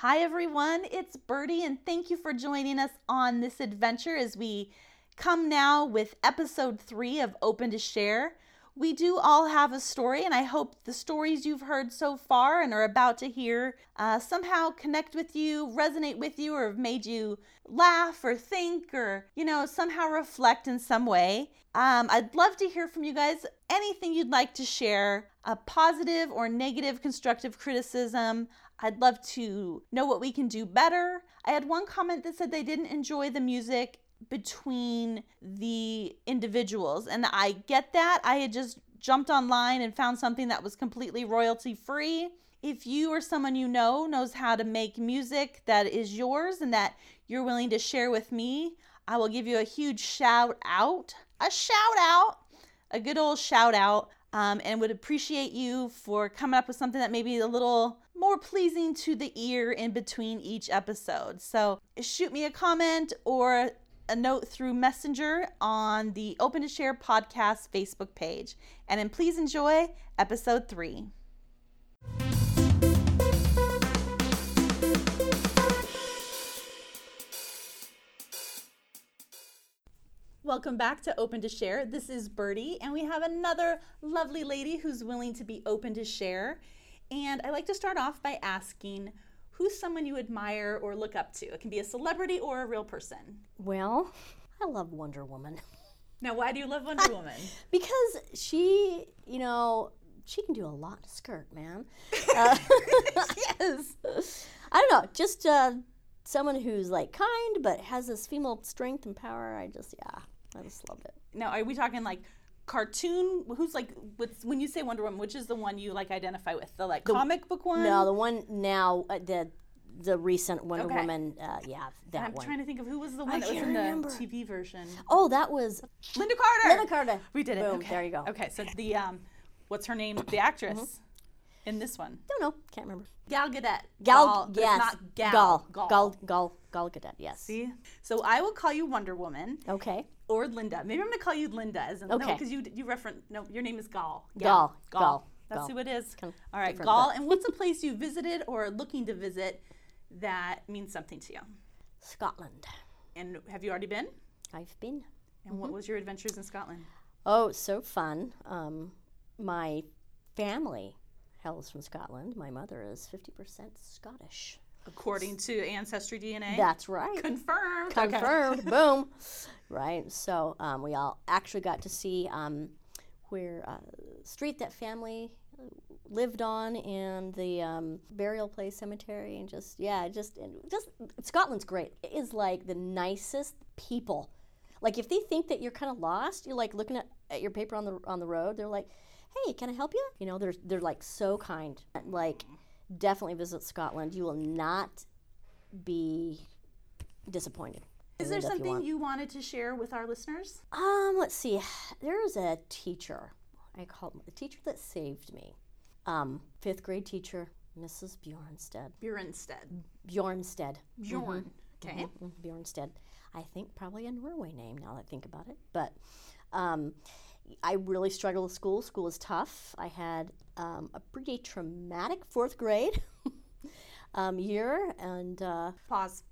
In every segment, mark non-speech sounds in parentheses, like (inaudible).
Hi, everyone. It's Birdie, and thank you for joining us on this adventure as we come now with episode three of Open to Share. We do all have a story, and I hope the stories you've heard so far and are about to hear uh, somehow connect with you, resonate with you, or have made you laugh or think or, you know, somehow reflect in some way. Um, I'd love to hear from you guys. Anything you'd like to share, a positive or negative constructive criticism. I'd love to know what we can do better. I had one comment that said they didn't enjoy the music between the individuals. And I get that. I had just jumped online and found something that was completely royalty free. If you or someone you know knows how to make music that is yours and that you're willing to share with me, I will give you a huge shout out. A shout out, a good old shout out, um, and would appreciate you for coming up with something that may be a little more pleasing to the ear in between each episode. So shoot me a comment or a note through Messenger on the Open to Share podcast Facebook page. And then please enjoy episode three. Welcome back to Open to Share. This is Birdie, and we have another lovely lady who's willing to be open to share. And I like to start off by asking who's someone you admire or look up to? It can be a celebrity or a real person. Well, I love Wonder Woman. Now, why do you love Wonder Woman? (laughs) because she, you know, she can do a lot to skirt, man. (laughs) Uh, (laughs) yes. I don't know, just uh, someone who's like kind but has this female strength and power. I just, yeah, I just love it. Now, are we talking like cartoon? Who's like, with, when you say Wonder Woman, which is the one you like identify with? The like comic book one? No, the one now, uh, the the recent Wonder Okay. Woman, uh, yeah, that I'm one. trying to think of who was the one that was in the remember. TV version. oh, that was Lynda Carter. Lynda Carter. We did it. Boom, okay. there you go. Okay, so the um, what's her name? The actress in this one, Don't know, can't remember. Gal Gadot. Gal, but yes, not Gal. Gal, Gal. Gal, Gal, Gal Gadot, yes. See, so I will call you Wonder Woman Okay. Or Linda. Maybe I'm gonna call you Linda, as in, no, Okay. because you you reference no, your name is Gal. Gal, Gal, That's Gal. who it is. kind of All right, different, Gal. but- And what's a place you visited or are looking to visit that means something to you? Scotland. And have you already been? I've been. And Mm-hmm. what was your adventures in Scotland? Oh, so fun. Um, my family hails from Scotland. My mother is 50% Scottish. According to Ancestry DNA. That's right. confirmed. Okay. Confirmed. Boom. (laughs) Right. So um, we all actually got to see um, where uh, street that family lived on and the um, burial place cemetery and just yeah just just Scotland's great. It is like the nicest people. Like if they think that you're kind of lost, you're like looking at, at your paper on the on the road. They're like, "Hey, can I help you?" You know, they're they're like so kind. Like, definitely visit Scotland. You will not be disappointed. Is there you something want. you wanted to share with our listeners? Um, let's see. There's a teacher. I call the teacher that saved me. Um, fifth grade teacher, Mrs. Bjornstead. Bjornstead. Bjornstead. Bjorn. Okay. Mhm, Bjornstead. I think probably a Norway name now that I think about it. But um, I really struggled with school. School was tough. I had um, a pretty traumatic fourth grade (laughs) um, year, and uh, Pause.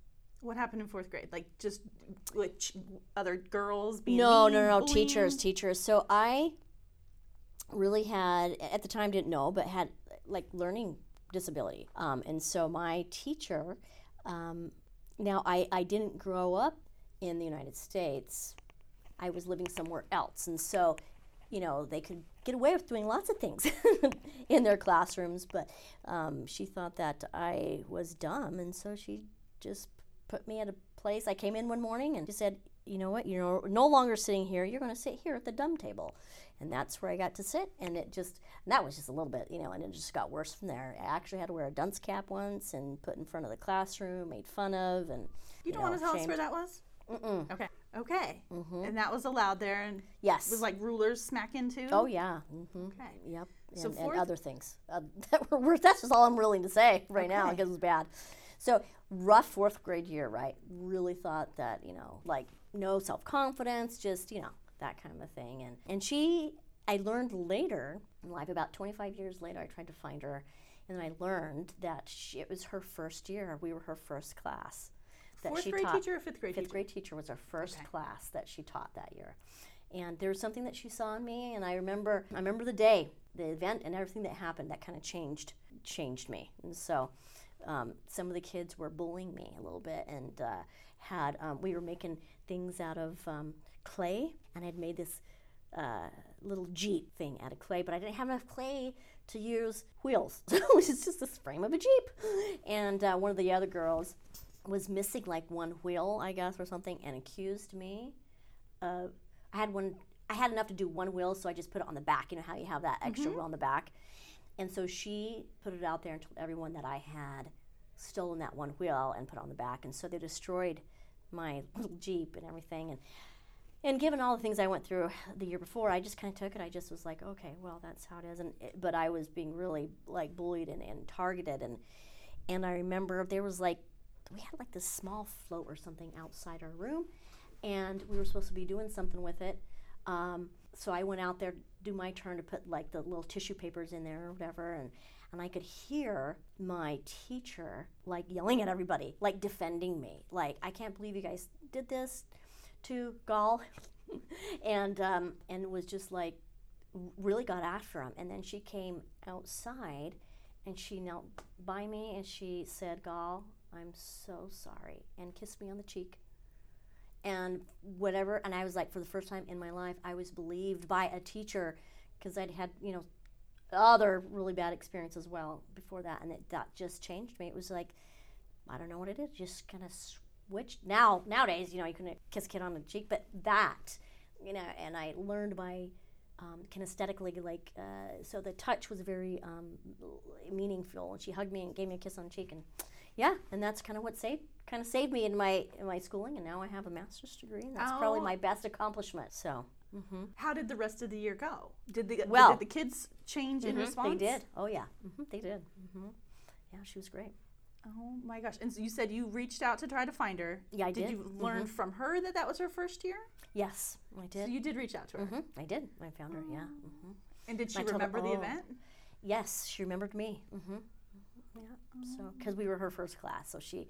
What happened in fourth grade? Like just like ch- other girls being no, mean, no, no, bullying? teachers, teachers. So I really had at the time didn't know, but had like learning disability, um, and so my teacher. Um, now I I didn't grow up in the United States. I was living somewhere else, and so you know they could get away with doing lots of things (laughs) in their classrooms, but um, she thought that I was dumb, and so she just put me at a place. I came in one morning and she said, "You know what? You're no, longer sitting here. You're going to sit here at the dumb table," and that's where I got to sit. And it just and that was just a little bit, you know, and it just got worse from there. I actually had to wear a dunce cap once and put in front of the classroom, made fun of, and You don't know, want to tell us where that was? Mm-mm. Okay. Okay. Mhm. And that was allowed there and Yes. It was like rulers smack into? Oh yeah. hmm Okay. Yep. So and, fourth- and other things uh, (laughs) that were worse. That's just all I'm willing to say right now Okay. because it's bad. So rough fourth grade year, right? Really thought that you know, like no self confidence, just you know that kind of a thing. And and she, I learned later in life, about 25 years later, I tried to find her, and I learned that she, it was her first year. We were her first class. That Fourth she grade taught. teacher or fifth grade Fifth teacher? grade teacher was our first Okay. class that she taught that year, and there was something that she saw in me, and I remember I remember the day, the event, and everything that happened that kind of changed changed me, and so. Um, some of the kids were bullying me a little bit, and uh, had um, we were making things out of um, clay, and I'd made this uh, little jeep thing out of clay, but I didn't have enough clay to use wheels, so it was just this frame of a jeep. And uh, one of the other girls was missing like one wheel, I guess, or something, and accused me of. I had one. I had enough to do one wheel, so I just put it on the back. You know how you have that extra wheel on the back, and so she put it out there and told everyone that I had stolen that one wheel and put it on the back, and so they destroyed my little (laughs) jeep and everything, and and given all the things I went through the year before, I just kind of took it. I just was like, okay, well, that's how it is. And it, but I was being really like bullied and, and targeted, and and I remember there was like we had like this small float or something outside our room, and we were supposed to be doing something with it. Um, so I went out there do my turn to put like the little tissue papers in there or whatever, and and I could hear my teacher like yelling at everybody, like defending me, like I can't believe you guys did this to Gal, (laughs) and um, and was just like really got after him. And then she came outside, and she knelt by me and she said, "Gal, I'm so sorry," and kissed me on the cheek. And whatever, and I was like, for the first time in my life, I was believed by a teacher because I'd had you know other really bad experience as well before that, and it, that just changed me. It was like I don't know what it is, just kind of switched. Now nowadays, you know, you can kiss a kid on the cheek, but that, you know, and I learned by um, kinesthetically, like, uh, so the touch was very um, meaningful, and she hugged me and gave me a kiss on the cheek, and yeah, and that's kind of what saved kind of saved me in my in my schooling, and now I have a master's degree, and that's probably Oh. my best accomplishment. So. hmm How did the rest of the year go? Did the Well- did the kids change in Mhm, response? They did. Oh yeah, hmm they did. hmm Yeah, she was great. Oh my gosh! And so you said you reached out to try to find her. Yeah, I did. did. you learn from her that that was her first year? Yes, I So did. you did reach out to her. hmm I did. I found her. Yeah. hmm And did she I told her, remember the "Oh." event? Yes, she remembered me. Yeah. So because we were her first class, so she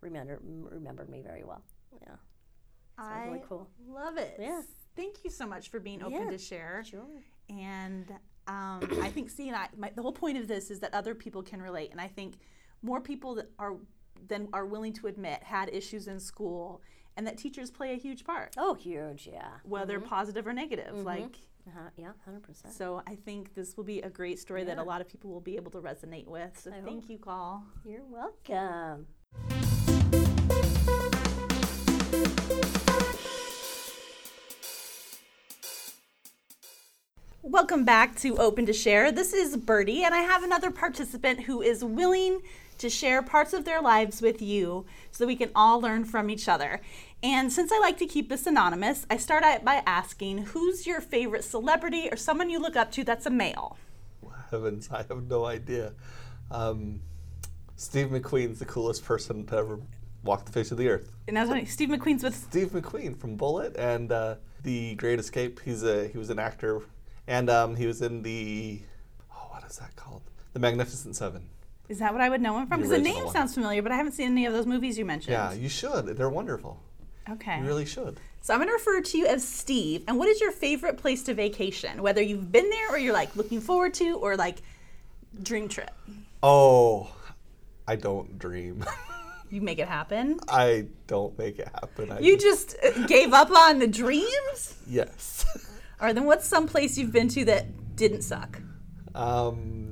remembered remembered me very well. Yeah. So was really cool. love it. Yeah. Thank you so much for being open Yeah. to share. Sure. And um, I think C and I, my, the whole point of this is that other people can relate, and I think more people that are than are willing to admit had issues in school, and that teachers play a huge part, Oh, huge. Yeah. whether positive or negative. Like Uh-huh. Yeah. Hundred percent. so, I think this will be a great story that a lot of people will be able to resonate with. So, I thank hope. you, Call. You're welcome. Welcome back to Open to Share. This is Birdie, and I have another participant who is willing to share parts of their lives with you so that we can all learn from each other. And since I like to keep this anonymous, I start out by asking who's your favorite celebrity or someone you look up to that's a male? (laughs) Heavens, I have no idea. Um, Steve McQueen's the coolest person to ever walk the face of the earth. And I was wondering, Steve McQueen's with. Steve McQueen from Bullitt and uh, The Great Escape. He's a he was an actor, and um, he was in the oh, what is that called? The Magnificent Seven. Is that what I would know him from? Because the name one. sounds familiar, but I haven't seen any of those movies you mentioned. Yeah, you should. They're wonderful. Okay. You really should. So I'm going to refer to you as Steve. And what is your favorite place to vacation? Whether you've been there or you're like looking forward to or like dream trip. Oh, I don't dream. (laughs) You make it happen. I don't make it happen. I You just uh, gave up on the dreams? yes. Or then what's some place you've been to that didn't suck? um,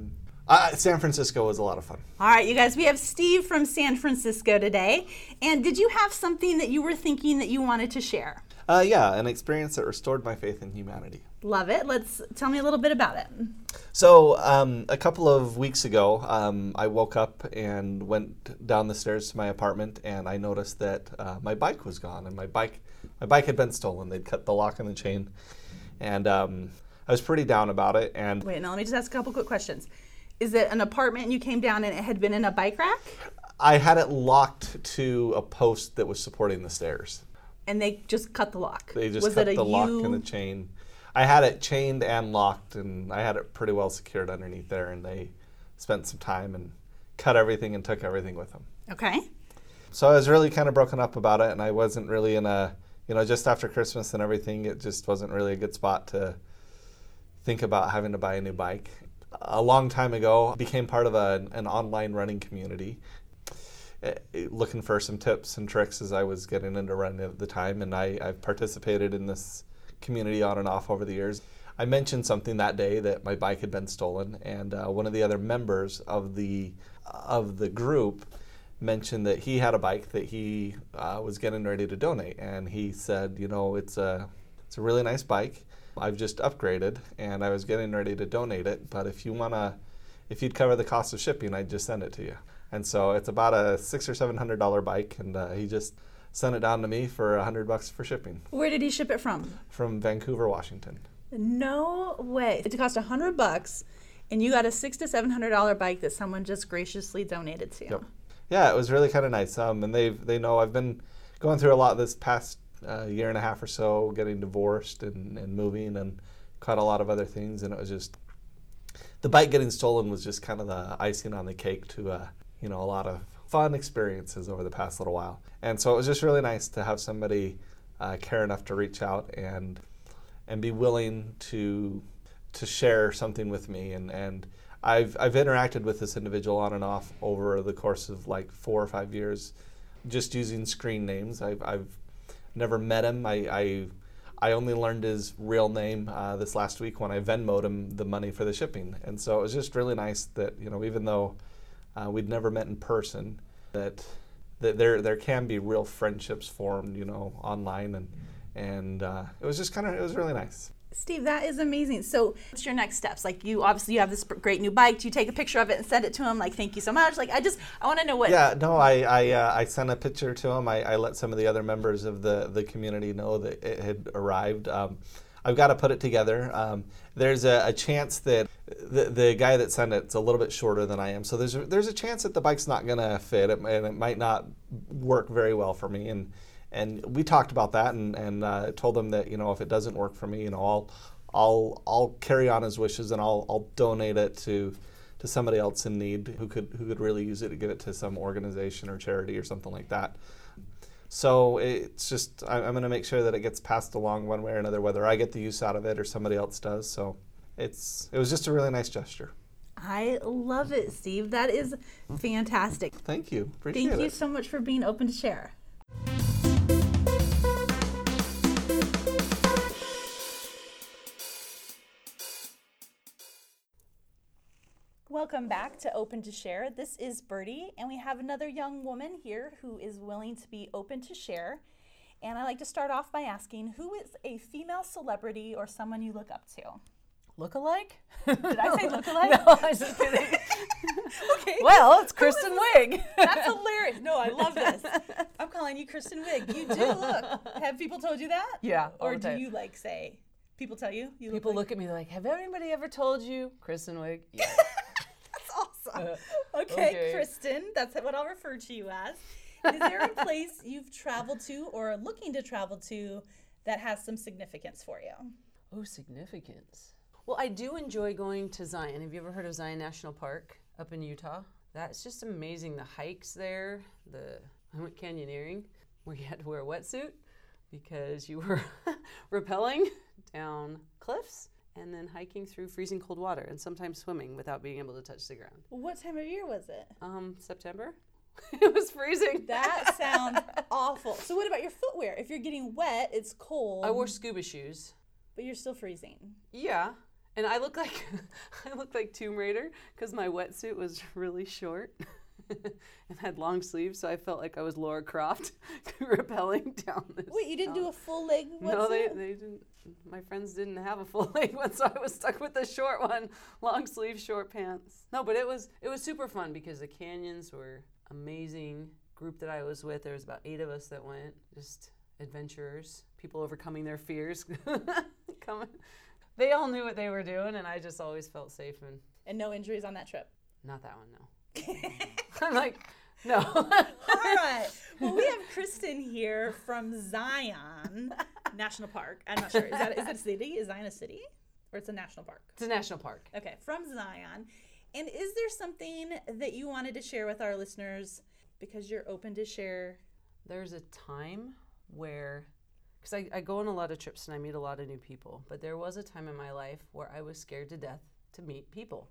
uh, San Francisco was a lot of fun. All right, you guys, we have Steve from San Francisco today. And did you have something that you were thinking that you wanted to share? Uh, yeah, an experience that restored my faith in humanity. Love it. Let's tell me a little bit about it. So, um, a couple of weeks ago, um, I woke up and went down the stairs to my apartment, and I noticed that uh, my bike was gone, and my bike, my bike had been stolen. They'd cut the lock and the chain, and um, I was pretty down about it. And Wait, now let me just ask a couple quick questions. Is it an apartment and you came down and it had been in a bike rack? I had it locked to a post that was supporting the stairs. And they just cut the lock. They just Was cut the lock U? and the chain. I had it chained and locked, and I had it pretty well secured underneath there, and they spent some time and cut everything and took everything with them. Okay. So I was really kind of broken up about it, and I wasn't really in a, you know, just after Christmas and everything, it just wasn't really a good spot to think about having to buy a new bike. A long time ago, I became part of a, an online running community, eh, looking for some tips and tricks as I was getting into running at the time, and I, I've participated in this community on and off over the years. I mentioned something that day that my bike had been stolen, and uh, one of the other members of the of the group mentioned that he had a bike that he uh, was getting ready to donate, and he said, you know, it's a it's a really nice bike. I've just upgraded, and I was getting ready to donate it. But if you wanna, if you'd cover the cost of shipping, I'd just send it to you. And so it's about a six or seven hundred dollar bike, and uh, he just sent it down to me for a hundred bucks for shipping Where did he ship it from? from Vancouver, Washington. No way. It cost a hundred bucks, and you got a six to seven hundred dollar bike that someone just graciously donated to you. Yep. Yeah, it was really kind of nice. Um, and they they know I've been going through a lot this past uh, year and a half or so, getting divorced and, and moving and caught a lot of other things, and it was just the bike getting stolen was just kind of the icing on the cake to uh, you know a lot of fun experiences over the past little while. And so it was just really nice to have somebody uh, care enough to reach out and and be willing to to share something with me and and I've I've interacted with this individual on and off over the course of like four or five years, just using screen names. I've, I've never met him. I, I I only learned his real name uh, this last week when I Venmoed him the money for the shipping, and so it was just really nice that you know even though uh, we'd never met in person, that that there there can be real friendships formed, you know, online, and and uh, it was just kind of it was really nice. Steve, that is amazing. So, what's your next steps? Like, you obviously you have this great new bike. Do you take a picture of it and send it to him? Like, thank you so much. Like, I just I want to know what. Yeah, no, I I, uh, I sent a picture to him. I, I let some of the other members of the the community know that it had arrived. Um, I've got to put it together. Um, there's a, a, chance that the, the guy that sent it's a little bit shorter than I am, so there's a, there's a chance that the bike's not gonna fit, and it might not work very well for me. And and we talked about that, and and uh, told him that you know if it doesn't work for me, you know I'll I'll I'll carry on his wishes and I'll I'll donate it to to somebody else in need who could who could really use it to give it to some organization or charity or something like that. So it's just I, I'm going to make sure that it gets passed along one way or another, whether I get the use out of it or somebody else does. So it's it was just a really nice gesture. I love it, Steve. That is fantastic. Thank you. Appreciate Thank you it. so much for being open to share. Welcome back to Open to Share. This is Birdie, and we have another young woman here who is willing to be open to share. And I like to start off by asking who is a female celebrity or someone you look up to? Look-alike? Did I say (laughs) look-alike? no, I was just kidding. (laughs) okay. well, it's Kristen Wiig. (laughs) That's hilarious. No, I love this. I'm calling you Kristen Wiig. You do look. Have people told you that? Yeah, Or do time. you like say? People tell you. You People like, look at me like, have anybody ever told you Kristen Wiig? Yeah. (laughs) Okay, okay. Kristen. That's what I'll refer to you as. Is there a place you've traveled to or are looking to travel to that has some significance for you? oh, significance. Well, I do enjoy going to Zion. Have you ever heard of Zion National Park up in Utah? That's just amazing. The hikes there, the I went canyoneering where you (laughs) had to wear a wetsuit because you were (laughs) rappelling down cliffs and then hiking through freezing cold water and sometimes swimming without being able to touch the ground. What time of year was it? Um, September. (laughs) it was freezing. That sounds (laughs) awful. So what about your footwear? If you're getting wet, it's cold. I wore scuba shoes. but you're still freezing. Yeah, and I look like (laughs) I look like Tomb Raider because my wetsuit was really short (laughs) and had long sleeves, so I felt like I was Laura Croft (laughs) rappelling down this. Wait, you didn't do a full leg (laughs) No, they, they didn't. My friends didn't have a full leg one, so I was stuck with the short one, long sleeve, short pants. No, but it was it was super fun because the canyons were amazing. Group that I was with, there was about eight of us that went, just adventurers, people overcoming their fears, coming. They all knew what they were doing, and I just always felt safe and and no injuries on that trip. not that one. No, (laughs) I'm like, no. All right. Well, we have (laughs) Kristen here from Zion National Park. I'm not sure. Is that is it a city? Is Zion a city? Or it's a national park? it's a national park. Okay, from Zion. And is there something that you wanted to share with our listeners because you're open to share? There's a time where, because I, I go on a lot of trips and I meet a lot of new people, but there was a time in my life where I was scared to death to meet people.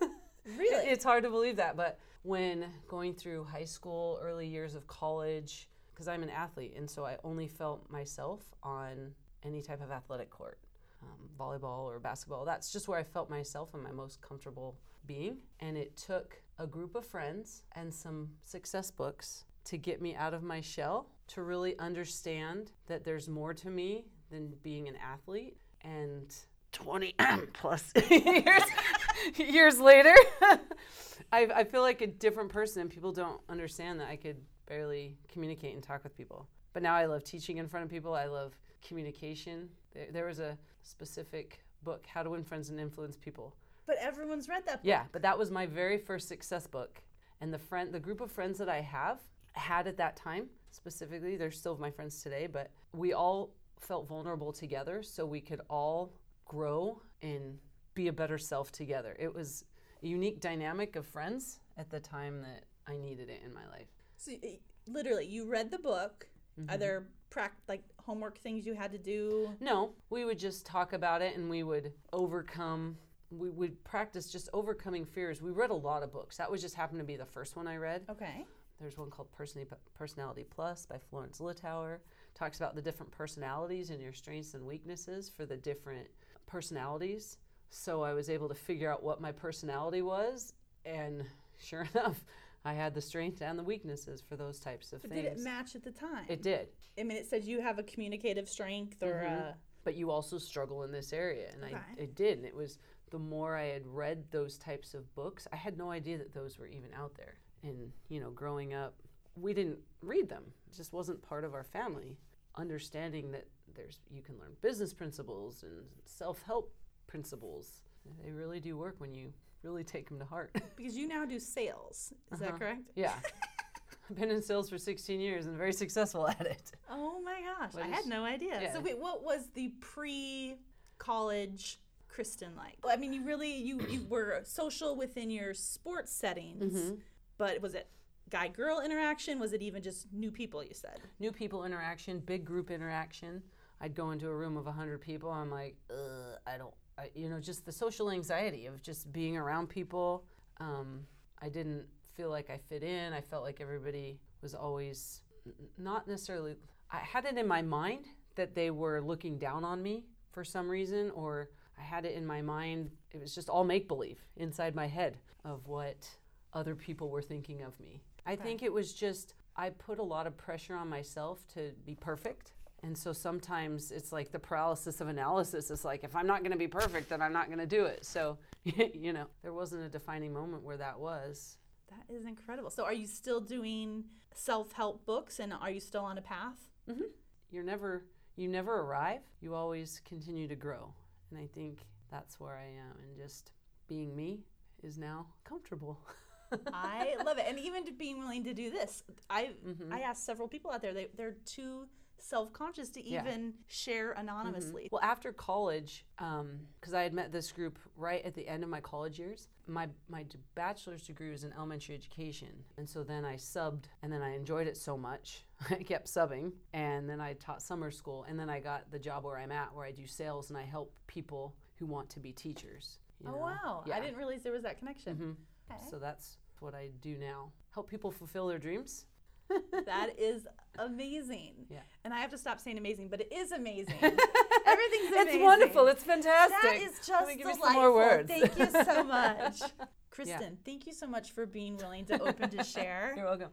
(laughs) Really? It's hard to believe that, but when going through high school, early years of college, because I'm an athlete, and so I only felt myself on any type of athletic court, um, volleyball or basketball. That's just where I felt myself and my most comfortable being. And it took a group of friends and some success books to get me out of my shell to really understand that there's more to me than being an athlete. And 20 (clears throat) plus (laughs) years, (laughs) years later, (laughs) I, I feel like a different person, and people don't understand that I could barely communicate and talk with people. But now I love teaching in front of people. I love communication. There, there was a specific book, How to Win Friends and Influence People. But everyone's read that book. Yeah, but that was my very first success book. And the friend, the group of friends that I have had at that time, specifically, they're still my friends today, but we all felt vulnerable together so we could all grow and be a better self together. It was a unique dynamic of friends at the time that I needed it in my life. So literally, you read the book. Mm-hmm. Are there prac- like homework things you had to do? No, we would just talk about it and we would overcome we would practice just overcoming fears. We read a lot of books. That was just happened to be the first one I read. Okay. There's one called Personality, Personality Plus by Florence Littauer. Talks about the different personalities and your strengths and weaknesses for the different personalities. So I was able to figure out what my personality was, and (laughs) sure enough, I had the strengths and the weaknesses for those types of But things. did it match at the time? it did. I mean, it said you have a communicative strength or uh, but you also struggle in this area and Okay. I, I did and it was the more i had read those types of books i had no idea that those were even out there and you know growing up we didn't read them it just wasn't part of our family understanding that there's you can learn business principles and self-help principles they really do work when you really take them to heart (laughs) because you now do sales. Is that Uh-huh. correct? yeah (laughs) i've been in sales for 16 years and very successful at it Oh my gosh, I had no idea. yeah. So wait, what was the pre-college Kristen like? Well, I mean, you really you you were social within your sports settings, Mm-hmm. but was it guy-girl interaction? Was it even just new people? You said. new people interaction, big group interaction. I'd go into a room of 100 people. I'm like, Ugh, I don't, I, you know, just the social anxiety of just being around people. Um, I didn't feel like I fit in. I felt like everybody was always not necessarily, I had it in my mind that they were looking down on me for some reason, or I had it in my mind, it was just all make believe inside my head of what other people were thinking of me. I think it was just, I put a lot of pressure on myself to be perfect. And so sometimes it's like the paralysis of analysis. It's like, if I'm not going to be perfect, then I'm not going to do it. So, (laughs) you know, there wasn't a defining moment where that was. That is incredible. So, are you still doing self-help books, and are you still on a path? You're never, you never arrive. You always continue to grow. And I think that's where I am. And just being me is now comfortable. (laughs) I love it, and even to being willing to do this, I Mm-hmm. I asked several people out there. They they're too self-conscious to Yeah. Mm-hmm. even share anonymously. Well, after college, because I had met this group right at the end of my college years, my my bachelor's degree was in elementary education, and so then I subbed, and then I enjoyed it so much, (laughs) I kept subbing, and then I taught summer school, and then I got the job where I'm at, where I do sales, and I help people who want to be teachers. you Oh know? wow! I didn't realize there was that connection. Mhm. Okay. So that's what I do now: help people fulfill their dreams that is amazing. Yeah. And I have to stop saying amazing, but it is amazing. (laughs) Everything's amazing. It's wonderful. It's fantastic. That is just Let me give delightful. Some more words. Thank you so (laughs) much. Kristen, yeah. thank you so much for being willing to open to (laughs) share. You're welcome.